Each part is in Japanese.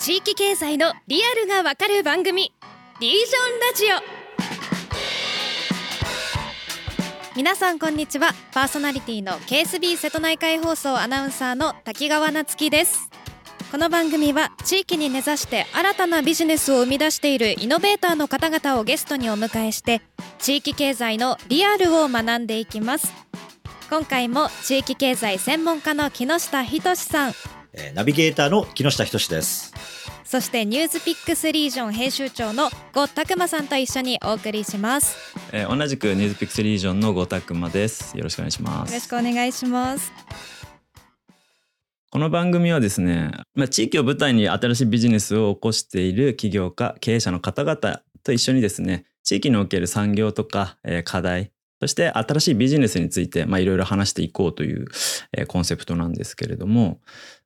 地域経済のリアルがわかる番組リージョンラジオ。皆さんこんにちは。パーソナリティの KSB 瀬戸内海放送アナウンサーの滝川夏樹です。この番組は地域に根ざして新たなビジネスを生み出しているイノベーターの方々をゲストにお迎えして地域経済のリアルを学んでいきます。今回も地域経済専門家の木下仁さん。えーナビゲーターの木下仁です。そしてニュースピックスリージョン編集長の呉拓馬さんと一緒にお送りしますえー同じくニュースピックスリージョンのゴタクマです。よろしくお願いします。よろしくお願いしますこの番組はですね、まあ、地域を舞台に新しいビジネスを起こしている起業家、経営者の方々と一緒にですね、地域における産業とか、えー課題、そして新しいビジネスについて、まあ、いろいろ話していこうという、えーコンセプトなんですけれども、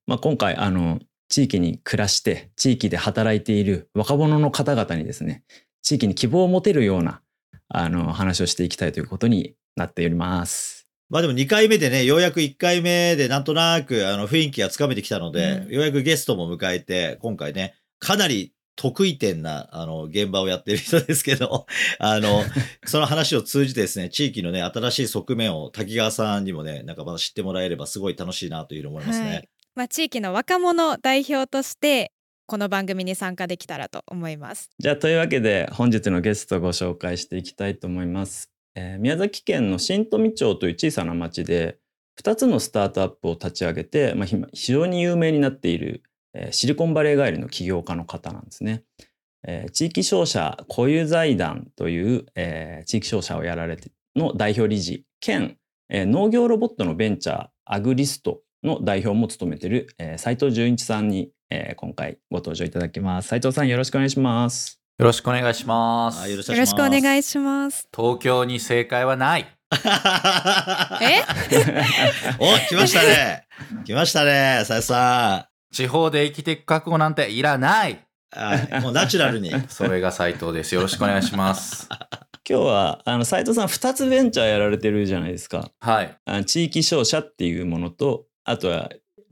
まあ、今回、あの、地域に暮らして、地域で働いている若者の方々にですね、地域に希望を持てるような、あの、話をしていきたいということになっております。まあでも2回目でね、ようやく1回目でなんとなくあの雰囲気がつかめてきたので、うんようやくゲストも迎えて、今回ね、かなり得意点なあの現場をやってる人ですけど、あの、その話を通じてですね、地域のね、新しい側面を滝川さんにもね、なんかまだ知ってもらえればすごい楽しいなというふうに思いますね。はいまあ、地域の若者代表としてこの番組に参加できたらと思いますじゃあというわけで本日のゲストをご紹介していきたいと思います。えー宮崎県の新富町という小さな町で2つのスタートアップを立ち上げて、まあ、非常に有名になっている、えーシリコンバレー帰りの起業家の方なんですね。えー地域商社固有財団という、えー地域商社をやられての代表理事兼、えー農業ロボットのベンチャーアグリストの代表も務めている、えー斉藤純一さんに、えー今回ご登場いただきます。斉藤さんよろしくお願いします。よろしくお願いします。はいよろしくおい願いします東京に正解はない。え？お、来ましたね。来ましたね、さやさ地方で生きていく覚悟なんていらない。ん。はいもうナチュラルに。それが斉藤です。よろしくお願いします。今日はあの斉藤さん2つベンチャーやられてるじゃないですか。はい。あの地域商社っていうものとあとは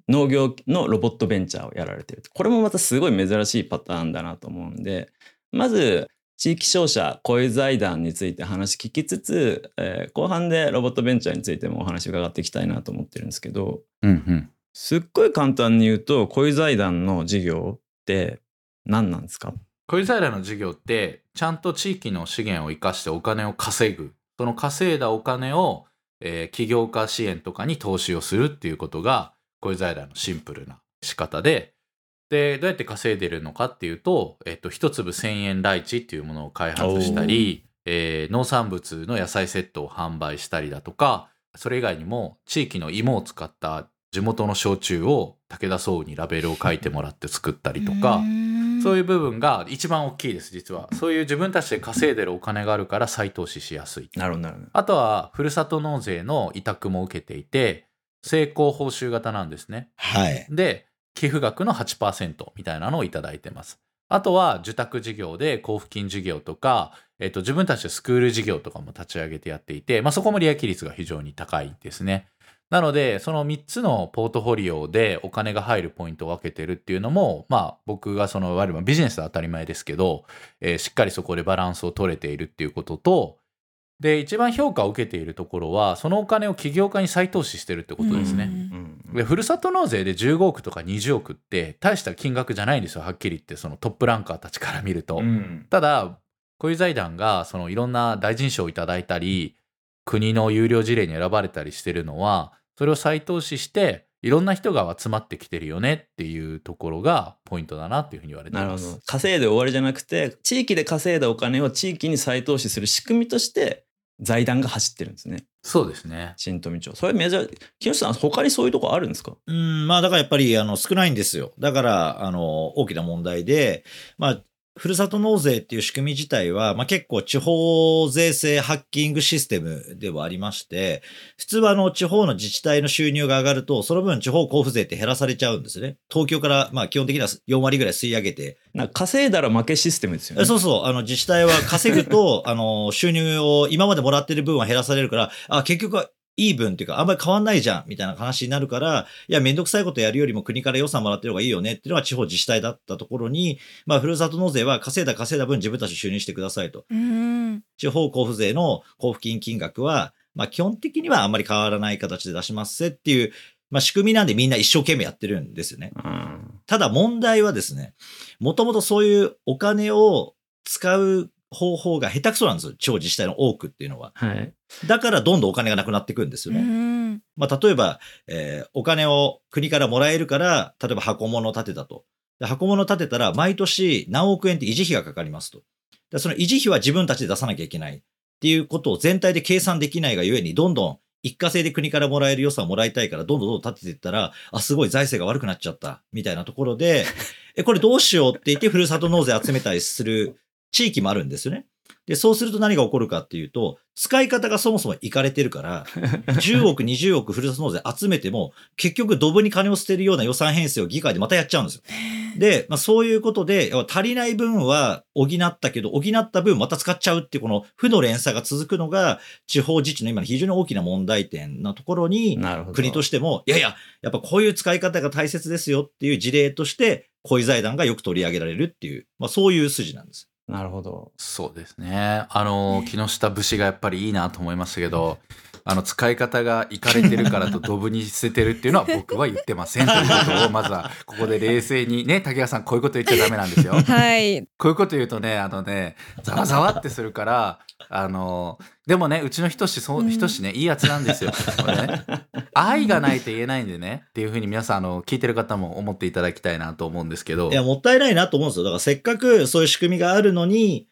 農業のロボットベンチャーをやられてるこれもまたすごい珍しいパターンだなと思うんでまず地域商社小湯財団について話聞きつつ、えー後半でロボットベンチャーについてもお話伺っていきたいなと思ってるんですけどうんうん。すっごい簡単に言うと小湯財団の事業って何なんですか？小湯平の事業って、ちゃんと地域の資源を生かしてお金を稼ぐ。その稼いだお金を、えー起業家支援とかに投資をするっていうことが、小湯平のシンプルな仕方で、で、どうやって稼いでるのかっていうと、えっと、一粒1000円ライチっていうものを開発したり、えー農産物の野菜セットを販売したりだとか、それ以外にも地域の芋を使った地元の焼酎を武田総にラベルを書いてもらって作ったりとか、そういう部分が一番大きいです、実は。そういう自分たちで稼いでるお金があるから再投資しやすい。なるほどなるほど。あとは、ふるさと納税の委託も受けていて、成功報酬型なんですね。はい。で、寄付額の8%みたいなのをいただいてます。あとは、受託事業で交付金事業とか、えっと、自分たちでスクール事業とかも立ち上げてやっていて、まあ、そこも利益率が非常に高いですね。なので、その3つのポートフォリオでお金が入るポイントを分けてるっていうのも、まあ僕がその、いわゆるビジネスは当たり前ですけど、えーしっかりそこでバランスを取れているっていうことと、で、一番評価を受けているところは、そのお金を起業家に再投資してるってことですね。うん。でふるさと納税で15億とか20億って大した金額じゃないんですよはっきり言ってそのトップランカーたちから見ると、うん。ただ小湯財団がそのいろんな大臣賞をいただいたり国の有料事例に選ばれたりしてるのはそれを再投資していろんな人が集まってきてるよねっていうところがポイントだなっていうふうに言われてますなるほど。稼いで終わりじゃなくて、地域で稼いだお金を地域に再投資する仕組みとして、財団が走ってるんですね。そうですね新富町。それメジャー、木下さん、他にそういうとこあるんですか？うん、まあだからやっぱりあの少ないんですよ。だから、あの、大きな問題で、まあ、ふるさと納税っていう仕組み自体は、まあ、結構地方税制ハッキングシステムではありまして、普通はあの地方の自治体の収入が上がると、その分地方交付税って減らされちゃうんですね。東京からまあ基本的には4割ぐらい吸い上げて、なんか稼いだら負けシステムですよね。そうそう、あの自治体は稼ぐと、あの収入を今までもらってる分は減らされるから、あ、結局はイーブンっていうか、あんまり変わんないじゃん、みたいな話になるから、いや、めんどくさいことやるよりも国から予算もらってる方がいいよねっていうのが地方自治体だったところに、まあ、ふるさと納税は稼いだ稼いだ分自分たち収入してくださいと。うん。地方交付税の交付金金額は、まあ、基本的にはあんまり変わらない形で出しますっていう、まあ、仕組みなんでみんな一生懸命やってるんですよね。うんただ問題はですね、もともとそういうお金を使う方法が下手くそなんですよ。地方自治体の多くっていうのは。はい。だからどんどんお金がなくなっていくんですようね。ん。まあ、例えば、えーお金を国からもらえるから、例えば箱物を建てたと。で箱物を建てたら、毎年何億円って維持費がかかりますと。でその維持費は自分たちで出さなきゃいけないっていうことを全体で計算できないがゆえに、どんどん一過性で国からもらえる予算をもらいたいから、どんどんどんどん建てていったら、あ、すごい財政が悪くなっちゃった、みたいなところで、え、これどうしようって言って、ふるさと納税集めたりする地域もあるんですよね。で、そうすると何が起こるかっていうと、使い方がそもそもいかれてるから、10億、20億ふるさと納税集めても、結局ドブに金を捨てるような予算編成を議会でまたやっちゃうんですよ。で、まあ、そういうことで、足りない分は補ったけど、補った分また使っちゃうっていうこの負の連鎖が続くのが、地方自治の今の非常に大きな問題点のところに。国としても、いやいや、やっぱこういう使い方が大切ですよっていう事例として、小井財団がよく取り上げられるっていう、まあそういう筋なんです。なるほど。そうですね。あの、木下節がやっぱりいいなと思いましたけど、あの、使い方がいかれてるからと ドブに捨ててるっていうのは僕は言ってませんということを、まずはここで冷静にね、竹谷さんこういうこと言っちゃダメなんですよ。はい。こういうこと言うとね、あのね、ざわざわってするから、あの、でもね、うちのひとし、そうう、んひとしね、いいやつなんですよ。これね、愛がないと言えないんでね、っていうふうに皆さん、あの、聞いてる方も思っていただきたいなと思うんですけどい、や、もったいないなと思うんですよ。だからせっかくそういう仕組みがあるのに、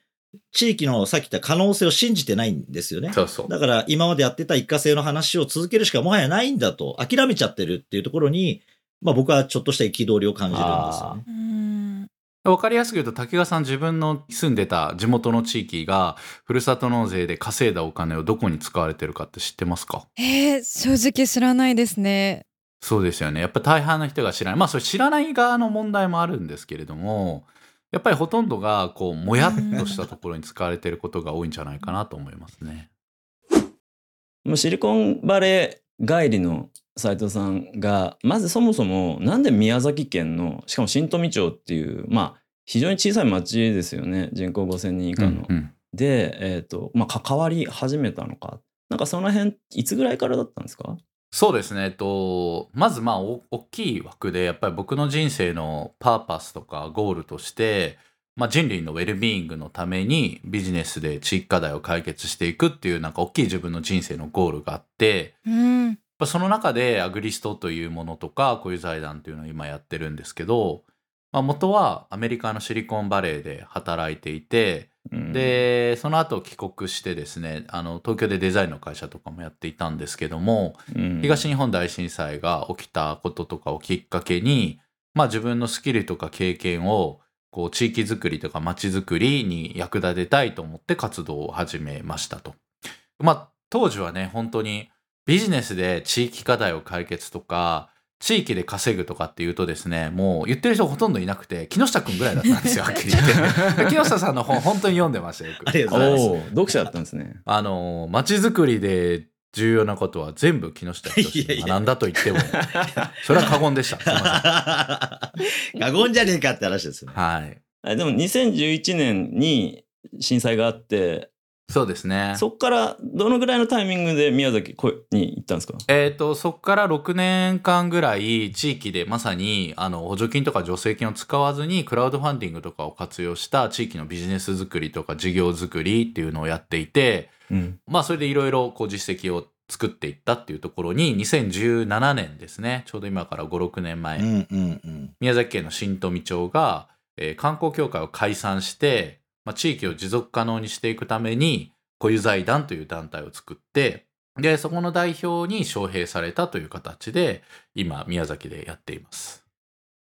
地域のさっき言った可能性を信じてないんですよね。そうそう。だから今までやってた一過性の話を続けるしかもはやないんだと諦めちゃってるっていうところに、まあ僕はちょっとした憤りを感じるんですよね。うん。わかりやすく言うと、竹川さん自分の住んでた地元の地域が、ふるさと納税で稼いだお金をどこに使われてるかって知ってますか？えー、正直知らないですね。そうですよね。やっぱ大半の人が知らない。まあ、それ知らない側の問題もあるんですけれども、やっぱりほとんどが、こう、もやっとしたところに使われてることが多いんじゃないかなと思いますね。もうシリコンバレー帰りの斉藤さんがまずそもそもなんで宮崎県のしかも新富町っていうまあ非常に小さい町ですよね人口5,000人以下の。うんで、えーとまあ、関わり始めたのかなんかその辺いつぐらいからだったんですか？そうですね。えっと、まずまあ、お大きい枠で、やっぱり僕の人生のパーパスとかゴールとして、まあ、人類のウェルビーイングのためにビジネスで地域課題を解決していくっていうなんか大きい自分の人生のゴールがあって、うん。ぱその中でアグリストというものとかこういう財団っていうのを今やってるんですけど、まあ、元はアメリカのシリコンバレーで働いていて、うんでその後帰国してですねあの東京でデザインの会社とかもやっていたんですけども、うん東日本大震災が起きたこととかをきっかけに、まあ、自分のスキルとか経験をこう地域づくりとか街づくりに役立てたいと思って活動を始めましたと。まあ当時はね本当にビジネスで地域課題を解決とか地域で稼ぐとかっていうとですねもう言ってる人ほとんどいなくて木下くんぐらいだったんですよ はっきり言って木下さんの本本当に読んでましたよよくありがとうございます。読者だったんですね。あの街づくりで重要なことは全部木下仁に学んだと言っても それは過言でした過言じゃねえかって話ですよね。はいあでも2011年に震災があってそうですね。そっからどのぐらいのタイミングで宮崎こに行ったんですか？えっ、とそこから6年間ぐらい地域でまさにあの補助金とか助成金を使わずにクラウドファンディングとかを活用した地域のビジネス作りとか事業作りっていうのをやっていてうん。まあそれでいろいろこう実績を作っていったっていうところに2017年ですね。ちょうど今から56年前。宮崎県の新富町が、えー観光協会を解散して、まあ、地域を持続可能にしていくために小湯財団という団体を作ってでそこの代表に招聘されたという形で今宮崎でやっています。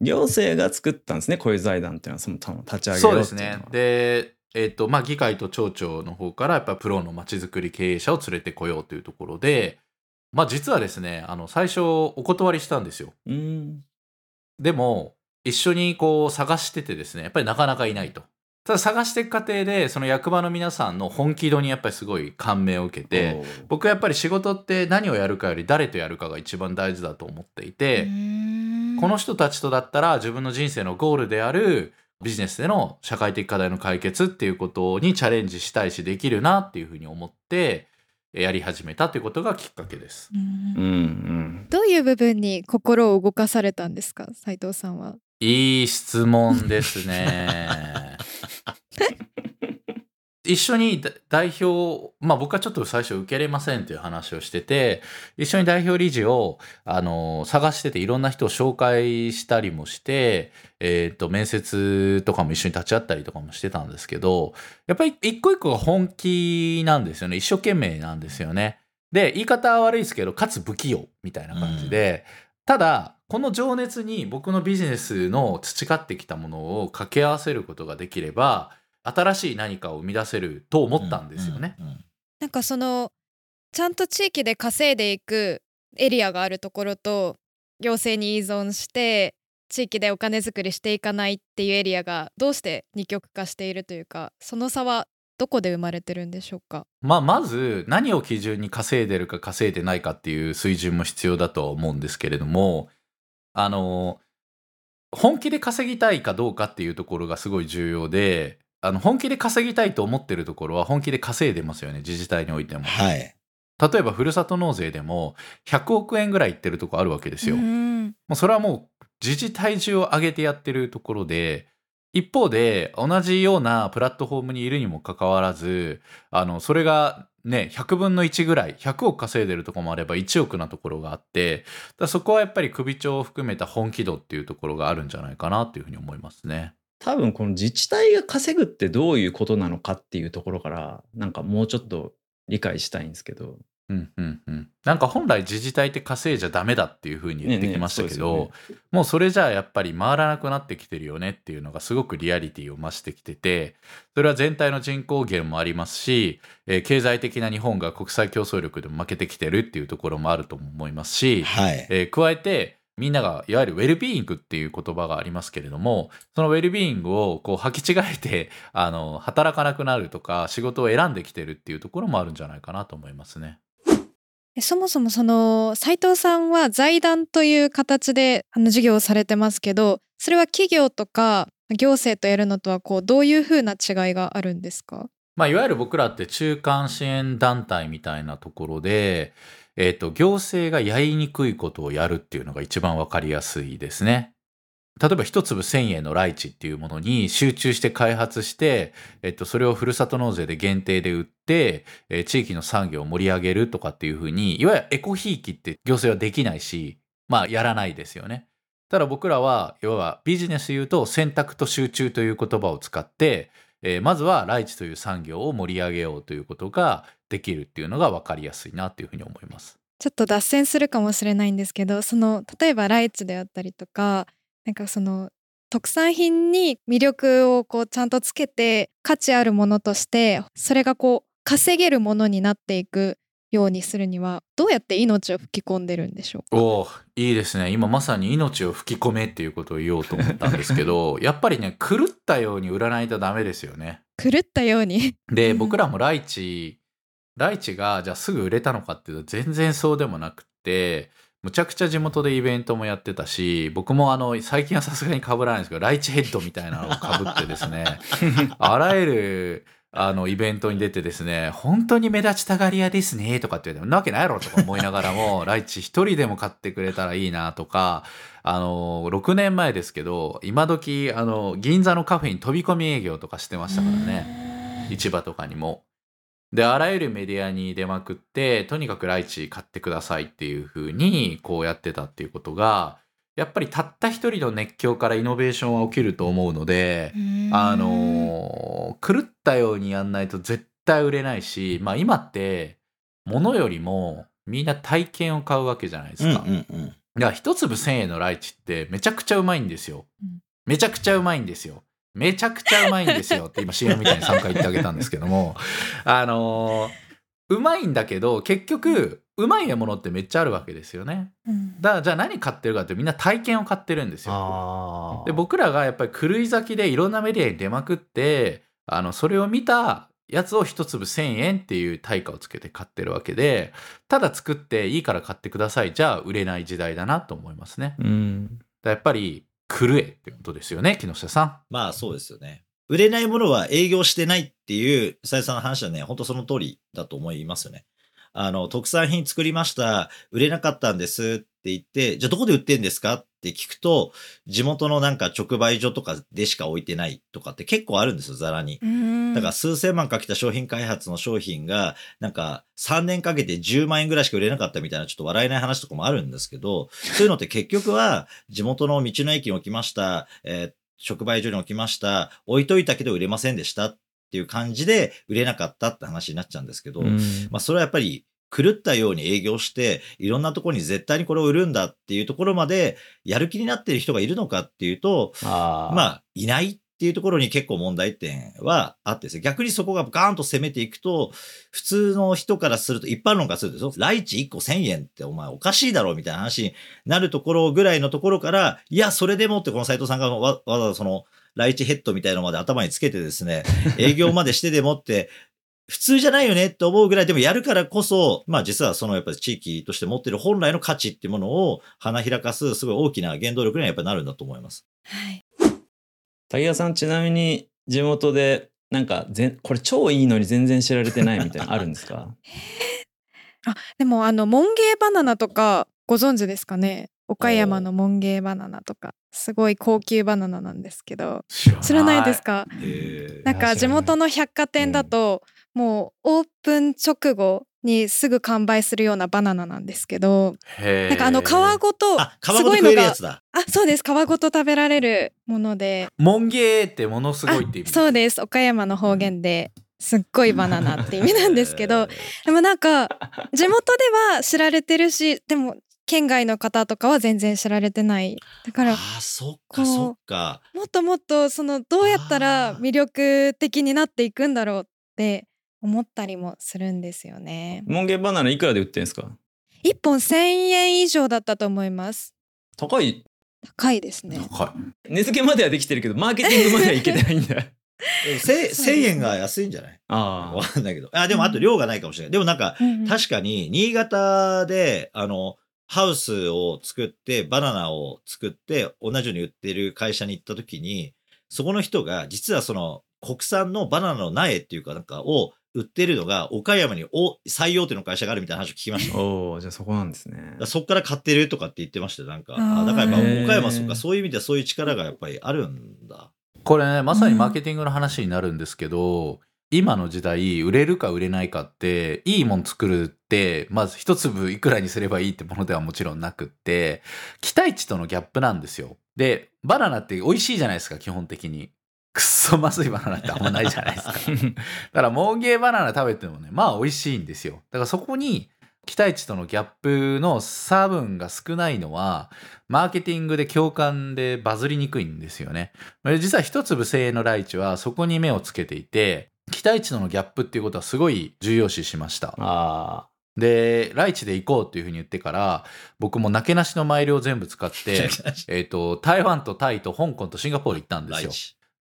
行政が作ったんですねこういう財団っていうのはその立ち上げそうですね。でえっとまあ、議会と町長の方からやっぱプロのまちづくり経営者を連れてこようというところで、まあ、実はですねあの最初お断りしたんですよ。うんでも一緒にこう探しててですねやっぱりなかなかいないと。ただ探していく過程でその役場の皆さんの本気度にやっぱりすごい感銘を受けて僕はやっぱり仕事って何をやるかより誰とやるかが一番大事だと思っていて、この人たちとだったら自分の人生のゴールであるビジネスでの社会的課題の解決っていうことにチャレンジしたいしできるなっていうふうに思ってやり始めたということがきっかけです。うんうんどういう部分に心を動かされたんですか？斉藤さんは。いい質問ですね。一緒にだ代表、まあ僕はちょっと最初受けれませんっていう話をしてて、一緒に代表理事を、あの、探してていろんな人を紹介したりもして、えっ、と、面接とかも一緒に立ち会ったりとかもしてたんですけど、やっぱり一個一個が本気なんですよね。一生懸命なんですよね。で、言い方は悪いですけど、かつ不器用みたいな感じで、ただ、この情熱に僕のビジネスの培ってきたものを掛け合わせることができれば、新しい何かを生み出せると思ったんですよね。なんかそのちゃんと地域で稼いでいくエリアがあるところと行政に依存して地域でお金作りしていかないっていうエリアがどうして二極化しているというかその差はどこで生まれてるんでしょうか？まあ、まず何を基準に稼いでるか稼いでないかっていう水準も必要だとは思うんですけれども、あの、本気で稼ぎたいかどうかっていうところがすごい重要で、あの本気で稼ぎたいと思ってるところは本気で稼いでますよね、自治体においても。はい。例えばふるさと納税でも100億円ぐらいいってるとこあるわけですよ。もうそれはもう自治体中を上げてやってるところで、一方で同じようなプラットフォームにいるにもかかわらず、あの、それがね、100分の1ぐらい、100億稼いでるところもあれば1億なところがあって、そこはやっぱり首長を含めた本気度っていうところがあるんじゃないかなっていうふうに思いますね。多分この自治体が稼ぐってどういうことなのかっていうところからなんかもうちょっと理解したいんですけどうんうんうん。なんか本来自治体って稼いじゃダメだっていうふうに言ってきましたけど、ねえねうですもうそれじゃあやっぱり回らなくなってきてるよねっていうのがすごくリアリティを増してきてて、それは全体の人口減もありますし、えー経済的な日本が国際競争力でも負けてきてるっていうところもあると思いますし、はい。えー加えてみんながいわゆるウェルビーイングっていう言葉がありますけれどもそのウェルビーイングをこう履き違えて あの働かなくなるとか仕事を選んできてるっていうところもあるんじゃないかなと思いますね。えそもそもその斉藤さんは財団という形であの事業をされてますけどそれは企業とか行政とやるのとはこうどういうふうな違いがあるんですか？まあ、いわゆる僕らって中間支援団体みたいなところで、えっ、と、行政がやりにくいことをやるっていうのが一番わかりやすいですね。例えば一粒1000円のライチっていうものに集中して開発して、えっと、それをふるさと納税で限定で売って、えー地域の産業を盛り上げるとかっていうふうに、いわゆるエコひいきって行政はできないし、まあやらないですよね。ただ僕らは、要はビジネス言うと選択と集中という言葉を使って、えーまずはライチという産業を盛り上げようということができるっていうのが分かりやすいなっていうふうに思います。ちょっと脱線するかもしれないんですけどその例えばライチであったりとかなんかその特産品に魅力をこうちゃんとつけて価値あるものとしてそれがこう稼げるものになっていくようにするにはどうやって命を吹き込んでるんでしょうか？おおいいですね今まさに命を吹き込めっていうことを言おうと思ったんですけど やっぱりね狂ったように売らないとダメですよね。狂ったようにでうん 僕らもライチライチがじゃあすぐ売れたのかっていうと全然そうでもなくってむちゃくちゃ地元でイベントもやってたし僕もあの最近はさすがに被らないんですけどライチヘッドみたいなのを被ってですね あらゆるあのイベントに出てですね本当に目立ちたがり屋ですねとかって言われてんなわけないやろとか思いながらも ライチ一人でも買ってくれたらいいなとかあの6年前ですけど今時あの銀座のカフェに飛び込み営業とかしてましたからね市場とかにも。であらゆるメディアに出まくってとにかくライチ買ってくださいっていう風にこうやってたっていうことがやっぱりたった一人の熱狂からイノベーションは起きると思うので、あのー狂ったようにやんないと絶対売れないし、まあ今って、物よりもみんな体験を買うわけじゃないですか。うんうんうん。だから一粒1000円のライチってめちゃくちゃうまいんですようん。めちゃくちゃうまいんですよ。めちゃくちゃうまいんですよ って今 CM みたいに3回言ってあげたんですけども、あのーうまいんだけど結局うまいものってめっちゃあるわけですよね。うんだからじゃあ何買ってるかってみんな体験を買ってるんですよ。あで僕らがやっぱり狂い咲きでいろんなメディアに出まくってあのそれを見たやつを一粒1,000円っていう対価をつけて買ってるわけでただ作っていいから買ってくださいじゃあ売れない時代だなと思いますね。うん。らやっぱり狂えってことですよね木下さん。まあそうですよね。売れないものは営業してないっていう、さやさんの話はね、本当その通りだと思いますよね。あの、特産品作りました、売れなかったんです。って言って、じゃあどこで売ってんですか？って聞くと、地元のなんか直売所とかでしか置いてないとかって結構あるんですよ、ザラに。うん。だから数千万かけた商品開発の商品が、なんか3年かけて10万円ぐらいしか売れなかったみたいなちょっと笑えない話とかもあるんですけど、そういうのって結局は地元の道の駅に置きました、えー直売所に置きました、置いといたけど売れませんでした。っていう感じで売れなかったって話になっちゃうんですけど、うん。まあそれはやっぱり狂ったように営業して、いろんなところに絶対にこれを売るんだっていうところまでやる気になってる人がいるのかっていうと、あー。まあ、いないっていうところに結構問題点はあってですね、逆にそこがガーンと攻めていくと、普通の人からすると、一般論からすると、ライチ1個1000円ってお前おかしいだろうみたいな話になるところぐらいのところから、いや、それでもってこの斉藤さんがわわざわざその、ライチヘッドみたいなのまで頭につけてですね、営業までしてでもって、普通じゃないよねって思うぐらいでもやるからこそ、まあ実はそのやっぱり地域として持ってる本来の価値っていうものを花開かすすごい大きな原動力にはやっぱりなるんだと思います。はい。滝川さんちなみに地元でなんかぜこれ超いいのに全然知られてないみたいなのあるんですか？あでもあのモンゲーバナナとかご存知ですかね？岡山のモンゲーバナナとかすごい高級バナナなんですけど知らない。ですか？へー。なんか地元の百貨店だと、もうオープン直後にすぐ完売するようなバナナなんですけどなんかあの皮ごとすごいのが。あそうです。皮ごと食べられるもので。モンゲーってものすごいって意味あそうです。岡山の方言ですっごいバナナって意味なんですけど でもなんか地元では知られてるしでも県外の方とかは全然知られてないだからあー、そっこうかそっか。もっともっとそのどうやったら魅力的になっていくんだろうって思ったりもするんですよね。モンゲーバナナいくらで売ってんですか？1本1000円以上だったと思います。高い高いですね。は値付けまではできてるけどマーケティングまではいけてないんだ せ1000そうですね円が安いんじゃない？あわかんないけど。あ、でもあと量がないかもしれない。でもなんか、うんうん確かに、新潟で、あの、ハウスを作って、バナナを作って、同じように売ってる会社に行った時に、そこの人が、実はその、国産のバナナの苗っていうかなんかを売ってるのが、岡山にお最大手の会社があるみたいな話を聞きました。おおじゃあそこなんですねらそっから買ってるとかって言ってましたよなんか。あだからやっぱ岡山そっか、そういう意味ではそういう力がやっぱりあるんだ。これねまさにマーケティングの話になるんですけど、今の時代売れるか売れないかっていいもん作るってまず一粒いくらにすればいいってものではもちろんなくって期待値とのギャップなんですよ。でバナナって美味しいじゃないですか基本的に。くっそまずいバナナってあんまないじゃないですか。だからモンゲーバナナ食べてもねまあ美味しいんですよ。だからそこに期待値とのギャップの差分が少ないのはマーケティングで共感でバズりにくいんですよね。で実は一粒1000円のライチはそこに目をつけていて期待値とのギャップっていうことはすごい重要視しました。あでライチで行こうっていうふうに言ってから僕もなけなしのマイルを全部使って えっと台湾とタイと香港とシンガポール行ったんですよ。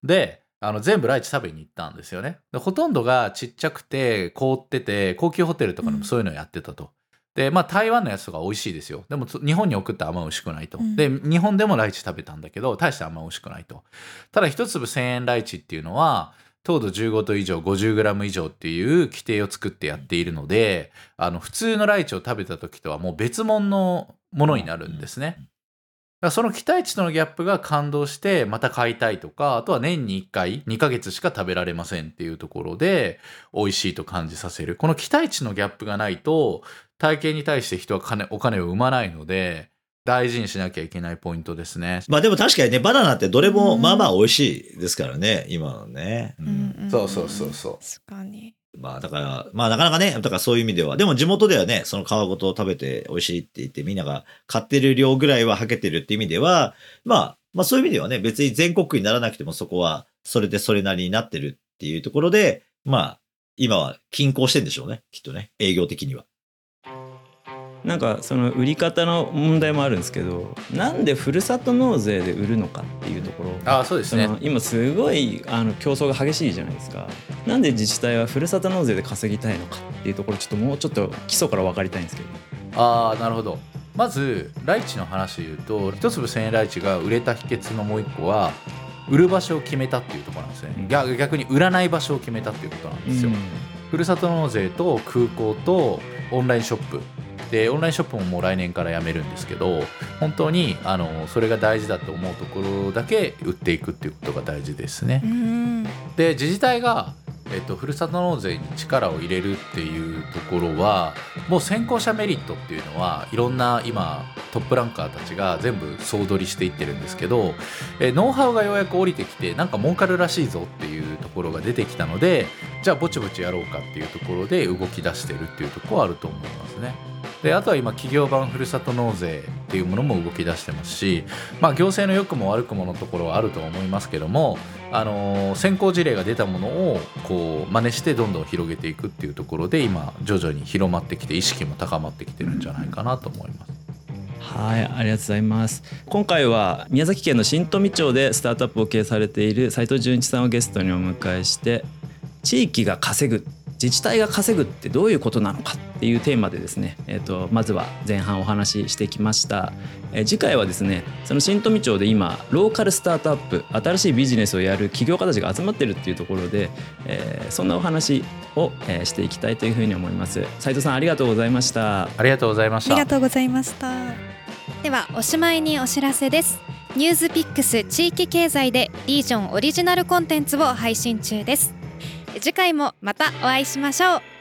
であの全部ライチ食べに行ったんですよね。でほとんどがちっちゃくて凍ってて高級ホテルとかでもそういうのやってたと、でまあ台湾のやつとか美味しいですよ。でもつ日本に送ってあんま美味しくないと、うん。で日本でもライチ食べたんだけど大してあんま美味しくないと。ただ一粒1000円ライチっていうのは糖度15度以上 50g 以上っていう規定を作ってやっているのであの普通のライチを食べた時とはもう別物のものになるんですね。その期待値とのギャップが感動してまた買いたいとかあとは年に1回2ヶ月しか食べられませんっていうところで美味しいと感じさせるこの期待値のギャップがないと体験に対して人は金お金を生まないので大事にしなきゃいけないポイントですね。まあでも確かにね、バナナってどれもうんまあまあ美味しいですからね、今のね。うんうんんそうそうそうそう確かに。まあだから、まあなかなかね、だからそういう意味では、でも地元ではね、その皮ごと食べて美味しいって言ってみんなが買ってる量ぐらいははけてるって意味では、まあ、まあそういう意味ではね、別に全国区にならなくてもそこは、それでそれなりになってるっていうところで、まあ、今は均衡してんでしょうね、きっとね、営業的には。なんかその売り方の問題もあるんですけどなんでふるさと納税で売るのかっていうところ。あそうですね。今すごいあの競争が激しいじゃないですか。なんで自治体はふるさと納税で稼ぎたいのかっていうところちょっともうちょっと基礎から分かりたいんですけど。ああなるほど。まずライチの話で言うと一粒千円ライチが売れた秘訣のもう一個は売る場所を決めたっていうところなんですね、うん。逆逆に売らない場所を決めたっていうことなんですよ、ふるさと納税と空港とオンラインショップでオンラインショップももう来年からやめるんですけど本当にあのそれが大事だと思うところだけ売っていくっていうことが大事ですねう。んで自治体が、えっと、ふるさと納税に力を入れるっていうところはもう先行者メリットっていうのはいろんな今トップランカーたちが全部総取りしていってるんですけどえノウハウがようやく降りてきてなんか儲かるらしいぞっていうところが出てきたのでじゃあぼちぼちやろうかっていうところで動き出してるっていうところはあると思いますね。であとは今企業版ふるさと納税っていうものも動き出してますし、まあ、行政の良くも悪くものところはあると思いますけども、あの先行事例が出たものをこう真似してどんどん広げていくっていうところで今徐々に広まってきて意識も高まってきてるんじゃないかなと思います。はい、ありがとうございます。今回は宮崎県の新富町でスタートアップを経営されている斉藤純一さんをゲストにお迎えして、地域が稼ぐ、自治体が稼ぐってどういうことなのかっていうテーマでですね、えっ、とまずは前半お話ししてきました。えー次回はですね、その新富町で今ローカルスタートアップ、新しいビジネスをやる企業家たちが集まってるっていうところで、えーそんなお話を、えーしていきたいというふうに思います。斉藤さんありがとうございました。ありがとうございましたありが。とうございましたではおしまいにお知らせですニュースピックス地域経済でリージョンオリジナルコンテンツを配信中です次回もまたお会いしましょう